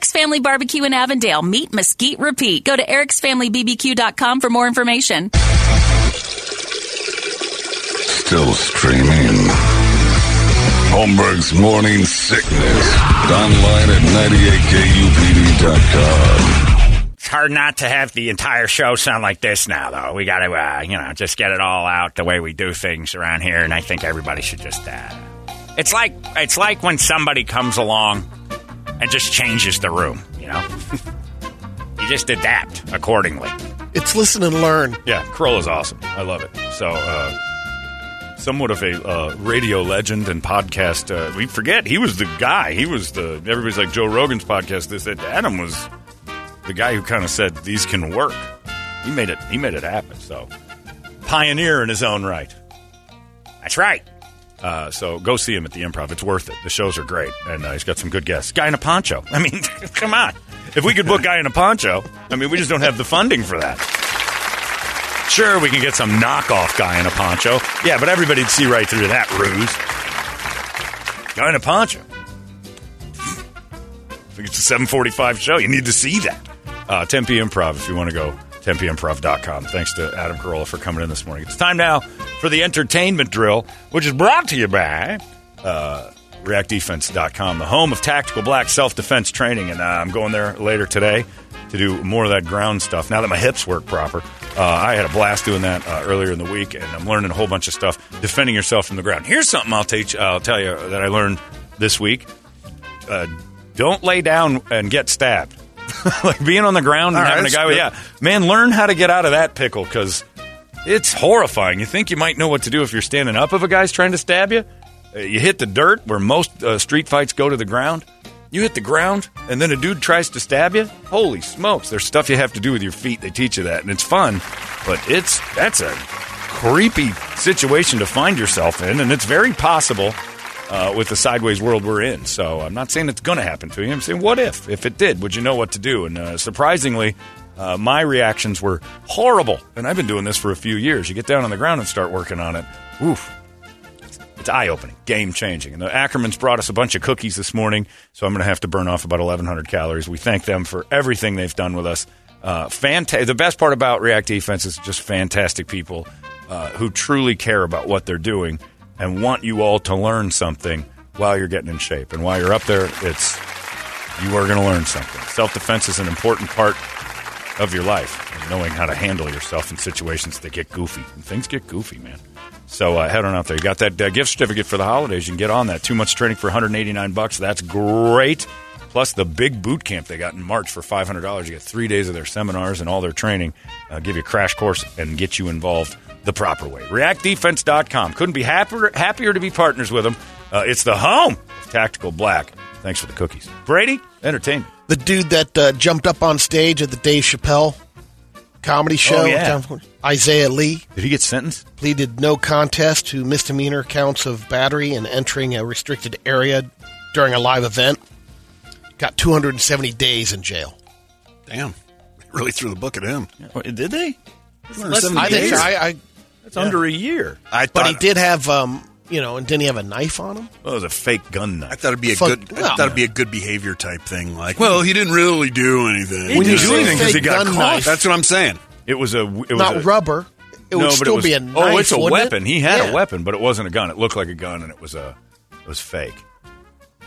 Eric's Family Barbecue in Avondale. Meat Mesquite Repeat. Go to ericsfamilybbq.com for more information. Still streaming. Holmberg's Morning Sickness. Online at 98kupd.com. It's hard not to have the entire show sound like this now, though. We got to, uh, you know, just get it all out the way we do things around here, and I think everybody should just. Uh, it's like it's like when somebody comes along and just changes the room. You know, you just adapt accordingly. It's listen and learn. Yeah, Kroll is awesome. I love it. So, uh, somewhat of a uh, radio legend and podcast. Uh, we forget he was the guy. He was the everybody's like Joe Rogan's podcast. They said Adam was the guy who kind of said these can work. He made it. He made it happen. So, pioneer in his own right. That's right. Uh, so go see him at the Improv. It's worth it. The shows are great, and uh, he's got some good guests. Guy in a poncho. I mean, come on. If we could book guy in a poncho, I mean, we just don't have the funding for that. Sure, we can get some knockoff guy in a poncho. Yeah, but everybody'd see right through that ruse. Guy in a poncho. I think it's a 745 show. You need to see that. Uh, Tempe Improv if you want to go. TempeImprov.com. Thanks to Adam Carolla for coming in this morning. It's time now for the entertainment drill, which is brought to you by uh, ReactDefense.com, the home of tactical black self defense training. And uh, I'm going there later today to do more of that ground stuff now that my hips work proper. Uh, I had a blast doing that uh, earlier in the week, and I'm learning a whole bunch of stuff defending yourself from the ground. Here's something I'll teach. I'll tell you that I learned this week. Uh, don't lay down and get stabbed. like being on the ground and All right, having a guy with yeah, man, learn how to get out of that pickle because it's horrifying. You think you might know what to do if you're standing up if a guy's trying to stab you. Uh, you hit the dirt where most uh, street fights go to the ground. You hit the ground, and then a dude tries to stab you. Holy smokes! There's stuff you have to do with your feet. They teach you that, and it's fun, but it's that's a creepy situation to find yourself in, and it's very possible uh, with the sideways world we're in. So I'm not saying it's going to happen to you. I'm saying, what if? If it did, would you know what to do? And uh, surprisingly, uh, my reactions were horrible. And I've been doing this for a few years. You get down on the ground and start working on it. Oof. It's eye opening, game changing. And the Ackermans brought us a bunch of cookies this morning, so I'm going to have to burn off about 1,100 calories. We thank them for everything they've done with us. Uh, fanta- the best part about React Defense is just fantastic people uh, who truly care about what they're doing and want you all to learn something while you're getting in shape. And while you're up there, it's you are going to learn something. Self defense is an important part of your life, and knowing how to handle yourself in situations that get goofy. And things get goofy, man. So uh, head on out there. You got that uh, gift certificate for the holidays. You can get on that. Too much training for 189 bucks. That's great. Plus the big boot camp they got in March for $500. You get three days of their seminars and all their training. Uh, give you a crash course and get you involved the proper way. ReactDefense.com. Couldn't be happier, happier to be partners with them. Uh, it's the home of Tactical Black. Thanks for the cookies. Brady, entertainment. The dude that uh, jumped up on stage at the Dave Chappelle comedy show, Oh, yeah. Isaiah Lee, Did he get sentenced? pleaded no contest to misdemeanor counts of battery and entering a restricted area during a live event. Got 270 days in jail. Damn. Really threw the book at him. Oh, Did they? Less than I think days. I, I That's under a year. I but he did have, um, you know, and didn't he have a knife on him? Oh, it was a fake gun knife. I thought it'd be a Fuck- good. I well- thought it'd be a good behavior type thing. Like, well, he didn't really do anything. He didn't do anything 'cause he fake got gun caught. knife, That's what I'm saying. It was a. It was not a, rubber. It no, would but still it was, be a knife. Oh, it's a wouldn't it? weapon. He had Yeah. a weapon, but it wasn't a gun. It looked like a gun, and it was a. It was fake.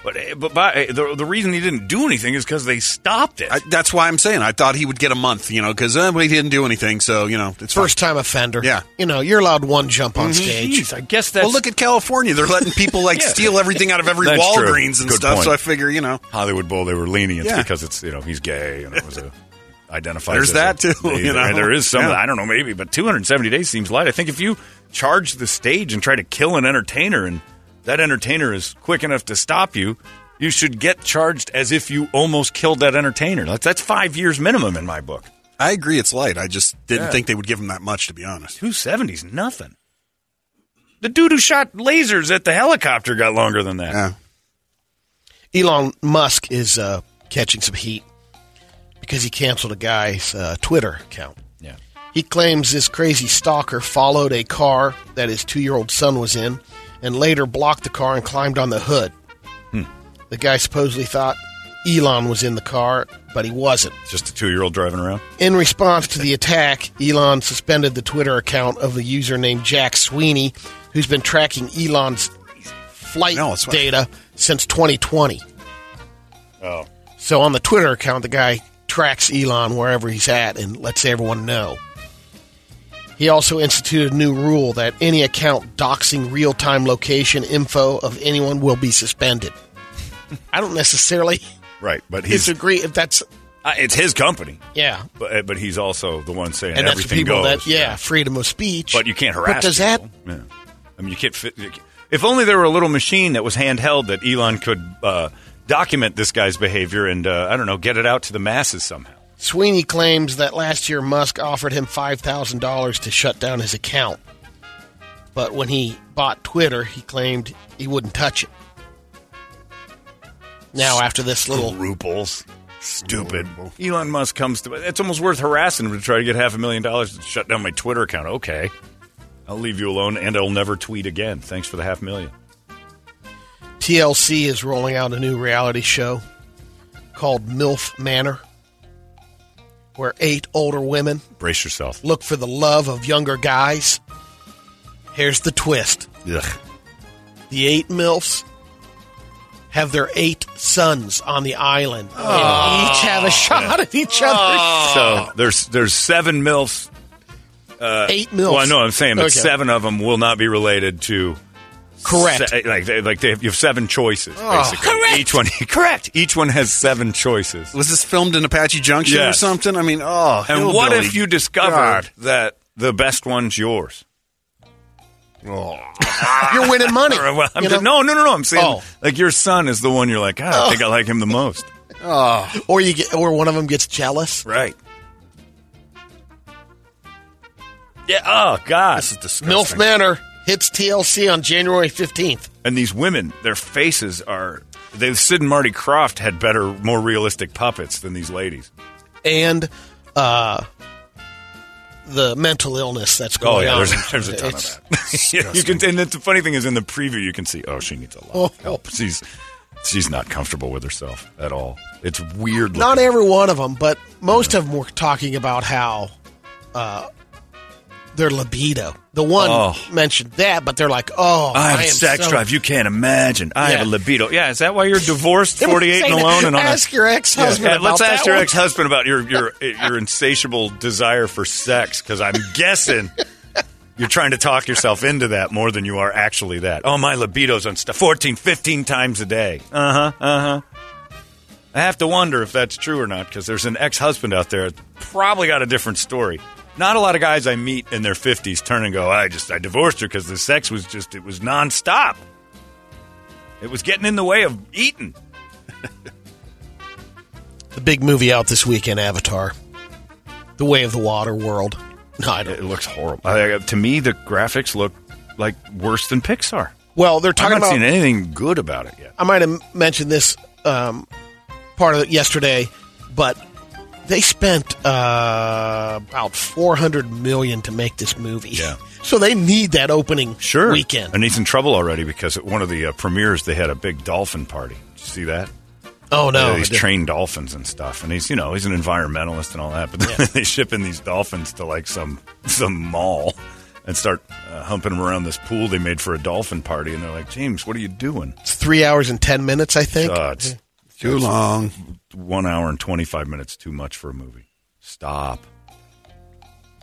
But eh, but by, eh, the the reason he didn't do anything is because they stopped it. I, that's why I'm saying I thought he would get a month. You know, because uh, he didn't do anything. So you know, it's First time offender. Yeah. You know, you're allowed one jump on stage. Jeez, I guess that's. Well, look at California. They're letting people like Yeah. steal everything out of every That's true. Walgreens and Good stuff. point. So I figure, you know, Hollywood Bowl. They were lenient Yeah. because it's you know he's gay and it was a. identifies. There's that, a- too, they- you know? there is some. Yeah. I don't know, maybe, but 270 days seems light. I think if you charge the stage and try to kill an entertainer, and that entertainer is quick enough to stop you, you should get charged as if you almost killed that entertainer. That's, that's five years minimum in my book. I agree, it's light. I just didn't Yeah. think they would give him that much, to be honest. 270 is nothing. The dude who shot lasers at the helicopter got longer than that. Yeah. Elon Musk is uh, catching some heat because he canceled a guy's uh, Twitter account. Yeah. He claims this crazy stalker followed a car that his two year old son was in and later blocked the car and climbed on the hood. Hmm. The guy supposedly thought Elon was in the car, but he wasn't. Just a two year old driving around. In response to the attack, Elon suspended the Twitter account of a user named Jack Sweeney, who's been tracking Elon's flight No, data since 2020. Oh. So on the Twitter account, the guy tracks Elon wherever he's at and lets everyone know. He also instituted a new rule that any account doxing real time location info of anyone will be suspended. I don't necessarily Right. But he's, disagree if that's, uh, it's his company. yeah. But, uh, but he's also the one saying And that's everything people goes. that, yeah, freedom of speech. But you can't harass. But does people. Yeah. I mean, you can't fit. you can't- If only there were a little machine that was handheld that Elon could uh, document this guy's behavior and uh, I don't know, get it out to the masses somehow. That Sweeney claims that last year Musk offered him $5,000 to shut down his account. But when he bought Twitter, he claimed he wouldn't touch it. Now, after this little Ruples. Stupid. Elon Musk comes to. It's almost worth harassing him to try to get half a million dollars to shut down my Twitter account. Okay. I'll leave you alone and I'll never tweet again. Thanks for the half million. TLC is rolling out a new reality show called MILF Manor, where eight older women Brace yourself. look for the love of younger guys. Here's the twist Ugh. the eight MILFs have their eight sons on the island. And each have a shot at each other. So there's there's seven milfs. Uh, eight MILFs. Well, I know what I'm saying, but Okay. seven of them will not be related to. Correct. se- like they, like they have, you have seven choices basically. Correct. Each one correct. Each one has seven choices. Was this filmed in Apache Junction or something? I mean, oh. And what if you discovered God. that the best one's yours? You're winning money. Well, I'm you just- know? no, no, no, no. I'm saying Oh. like your son is the one you're like, "Ah, I think I like him the most. Oh. Or you get, or one of them gets jealous. Right. Yeah. Oh God. This is disgusting. MILF Manor hits TLC on January 15th. And these women, their faces are. They Sid and Marty Krofft had better, more realistic puppets than these ladies. and uh, the mental illness that's Oh going yeah, on. there's, there's a ton It's- of that. Yeah, you can, and the funny thing is, in the preview, you can see, oh, she needs a lot of Oh. help. She's she's not comfortable with herself at all. It's weird. Not every one of them, but most of them were talking about how uh, their libido. The one Oh. mentioned that, but they're like, "Oh, I have am a sex so- drive. You can't imagine. I have a libido. Yeah, is that why you're divorced, 48 and alone, and ask your ex-husband. Yeah, about let's ask that your ex-husband about your your your insatiable desire for sex because I'm guessing you're trying to talk yourself into that more than you are actually that. Oh, my libido's on stuff 14, 15 times a day. Uh huh. Uh huh. I have to wonder if that's true or not because there's an ex-husband out there that probably got a different story. Not a lot of guys I meet in their 50s turn and go, I just I divorced her because the sex was just it was nonstop. It was getting in the way of eating. The big movie out this weekend, Avatar, The Way of the Water World. No, I It don't. It looks horrible. Uh, to me, the graphics look like worse than Pixar. Well, they're talking. I haven't about. seen anything good about it yet. I might have mentioned this um, part of it yesterday, but they spent uh, about four hundred million to make this movie. Yeah. so they need that opening sure. weekend. And he's in trouble already because at one of the uh, premieres they had a big dolphin party. Did you see that? oh no, Yeah, these trained dolphins and stuff. And he's, you know, he's an environmentalist and all that. But then Yeah. they ship in these dolphins to like some some mall and start uh, humping them around this pool they made for a dolphin party. And they're like, James, what are you doing? it's three hours and ten minutes, I think. Uh, it's Too long. one hour and 25 minutes too much for a movie. Stop.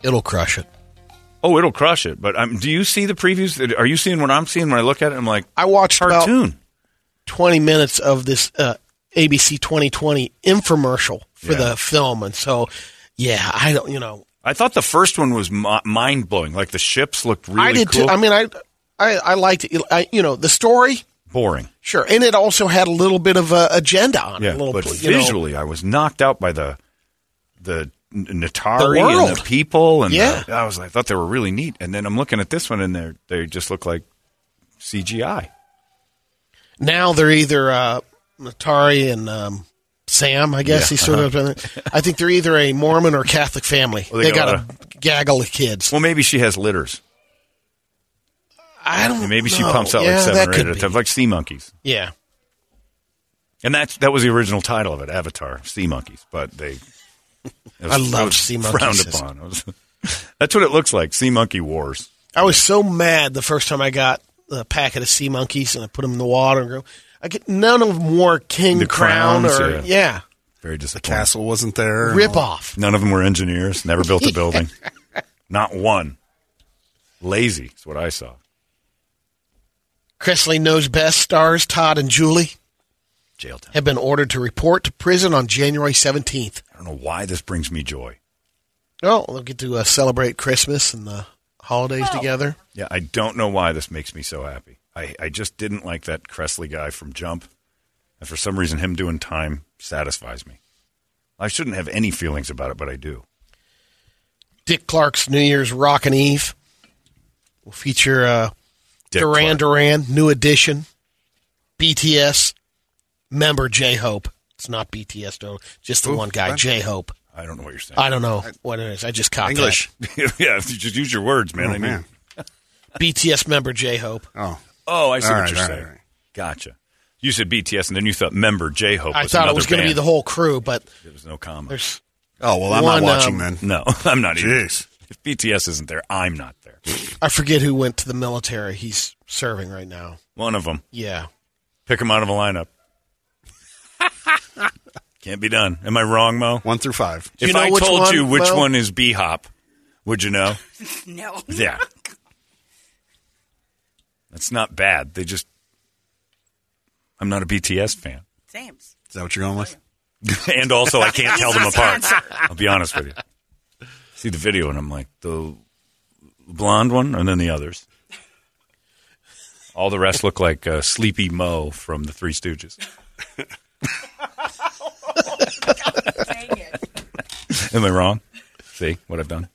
It'll crush it. Oh, it'll crush it. But um, do you see the previews? Are you seeing what I'm seeing when I look at it? I'm like, I watched about cartoon. twenty minutes of this uh, ABC 2020 infomercial for Yeah. the film, and so Yeah, I don't. You know, I thought the first one was mi- mind blowing. Like the ships looked really I did cool. too. I mean, I, I, I liked it. I, you know, the story, Boring. sure, and it also had a little bit of a agenda on it. Yeah, a little, but know. visually, I was knocked out by the the Natari The and the people, and Yeah. the- I was I thought they were really neat. And then I'm looking at this one, and they they just look like CGI. now they're either uh, Atari and um, Sam. I guess Yeah, he's sort of. I think they're either a Mormon or Catholic family. Well, they they got got a- a gaggle of kids. Well, maybe she has litters. I don't. Maybe she pumps out yeah, like seven or eight could at a time, like sea monkeys. Yeah. And that's that was the original title of it, Avatar, Sea Monkeys. But they, was- I love it was sea Frowned monkeys. upon. Was- that's what it looks like. Sea Monkey Wars. I was so mad the first time I got a packet of sea monkeys and I put them in the water and go. I get none of them wore king The crown crowns, or yeah. yeah, Very disappointing. The castle wasn't there. rip off. None of them were engineers. Never built a building. Not one. Lazy is what I saw. Chrisley knows best stars Todd and Julie Jail time. have been ordered to report to prison on January 17th. I don't know why this brings me joy. Oh, they'll get to uh, celebrate Christmas and the holidays together. Yeah, I don't know why this makes me so happy. I, I just didn't like that Chrisley guy from Jump. And for some reason, him doing time satisfies me. I shouldn't have any feelings about it, but I do. Dick Clark's New Year's Rockin' Eve will feature uh, Dick Duran Clark. Duran, New Edition, BTS, member J Hope. It's not BTS though, just the one guy, J Hope. I don't know what you're saying. I don't know what it is. I just caught English. yeah, just use your words, man. Oh, I mean, man. BTS member J Hope. Oh, Oh, I see All what right, you're all saying. right, all right. Gotcha. You said BTS, and then you thought member J Hope. I thought it was going to be the whole crew, but There was no comma. oh well, I'm One, not watching um, then. No, I'm not either. Jeez. If BTS isn't there, I'm not there. I forget who went to the military. He's serving right now. One of them. Yeah. Pick him out of a lineup. Can't be done. Am I wrong, Mo? One through five. Do you if know I told one, you which Mo? one is B Hop, would you know? No. Yeah. That's not bad. They just. I'm not a BTS fan. Sames. Is that what you're going with? and also, I can't tell them apart. I'll be honest with you. See the video, and I'm like, the blonde one, and then the others. All the rest look like uh, Sleepy Mo from the Three Stooges. Dang it. Am I wrong? See what I've done?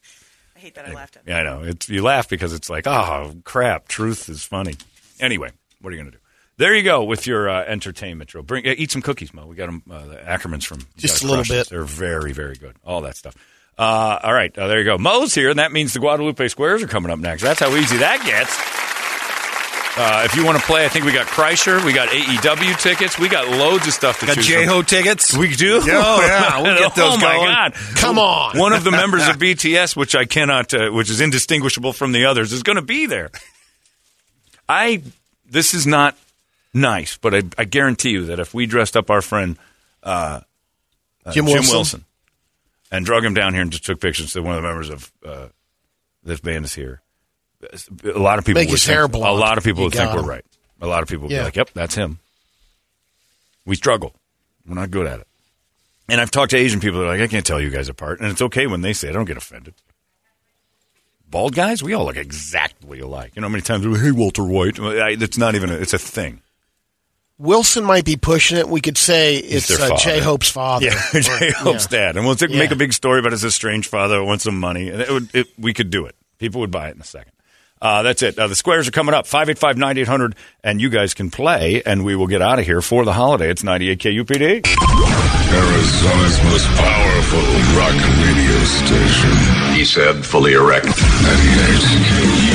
I hate that I laughed at Yeah, I know. It's you laugh because it's like, oh crap, truth is funny. Anyway, what are you going to do? There you go with your uh, entertainment drill. Bring uh, eat some cookies, Mo. We got them. Uh, the Ackermans from you Just gotta a little crush bit. They're very, very good. All that stuff. Uh, all right, uh, there you go. Mo's here, and that means the Guadalupe Squares are coming up next. That's how easy that gets. Uh, if you want to play, I think we got Kreischer, we got AEW tickets, we got loads of stuff to Got choose J from. Tickets. We do. Yeah, oh, yeah, we'll get those oh my going. god! Come on. One of the members of BTS, which I cannot, uh, which is indistinguishable from the others, is going to be there. I. This is not nice, but I, I guarantee you that if we dressed up our friend uh, uh, Jim Wilson. And drug him down here and just took pictures, so one of the members of uh, this band is here. A lot of people Make would his think, hair blonde. A lot of people You would think got we're right. A lot of people would Yeah. be like, "Yep, that's him." We struggle. We're not good at it. And I've talked to Asian people. They're like, "I can't tell you guys apart," and it's okay when they say it. I don't get offended. Bald guys, we all look exactly alike. You know how many times, we, "Hey, Walter White." I- It's not even. A, it's a thing. Wilson might be pushing it. We could say it's their uh, father. J Hope's father. Yeah, J Hope's yeah. dad, and we'll take, Yeah. make a big story about his estranged father who wants some money, and it would, it, we could do it. People would buy it in a second. Uh, that's it. Uh, the squares are coming up 585 9800, and you guys can play, and we will get out of here for the holiday. It's 98 KUPD. Arizona's most powerful rock radio station. He said, fully erect. 98 KUPD.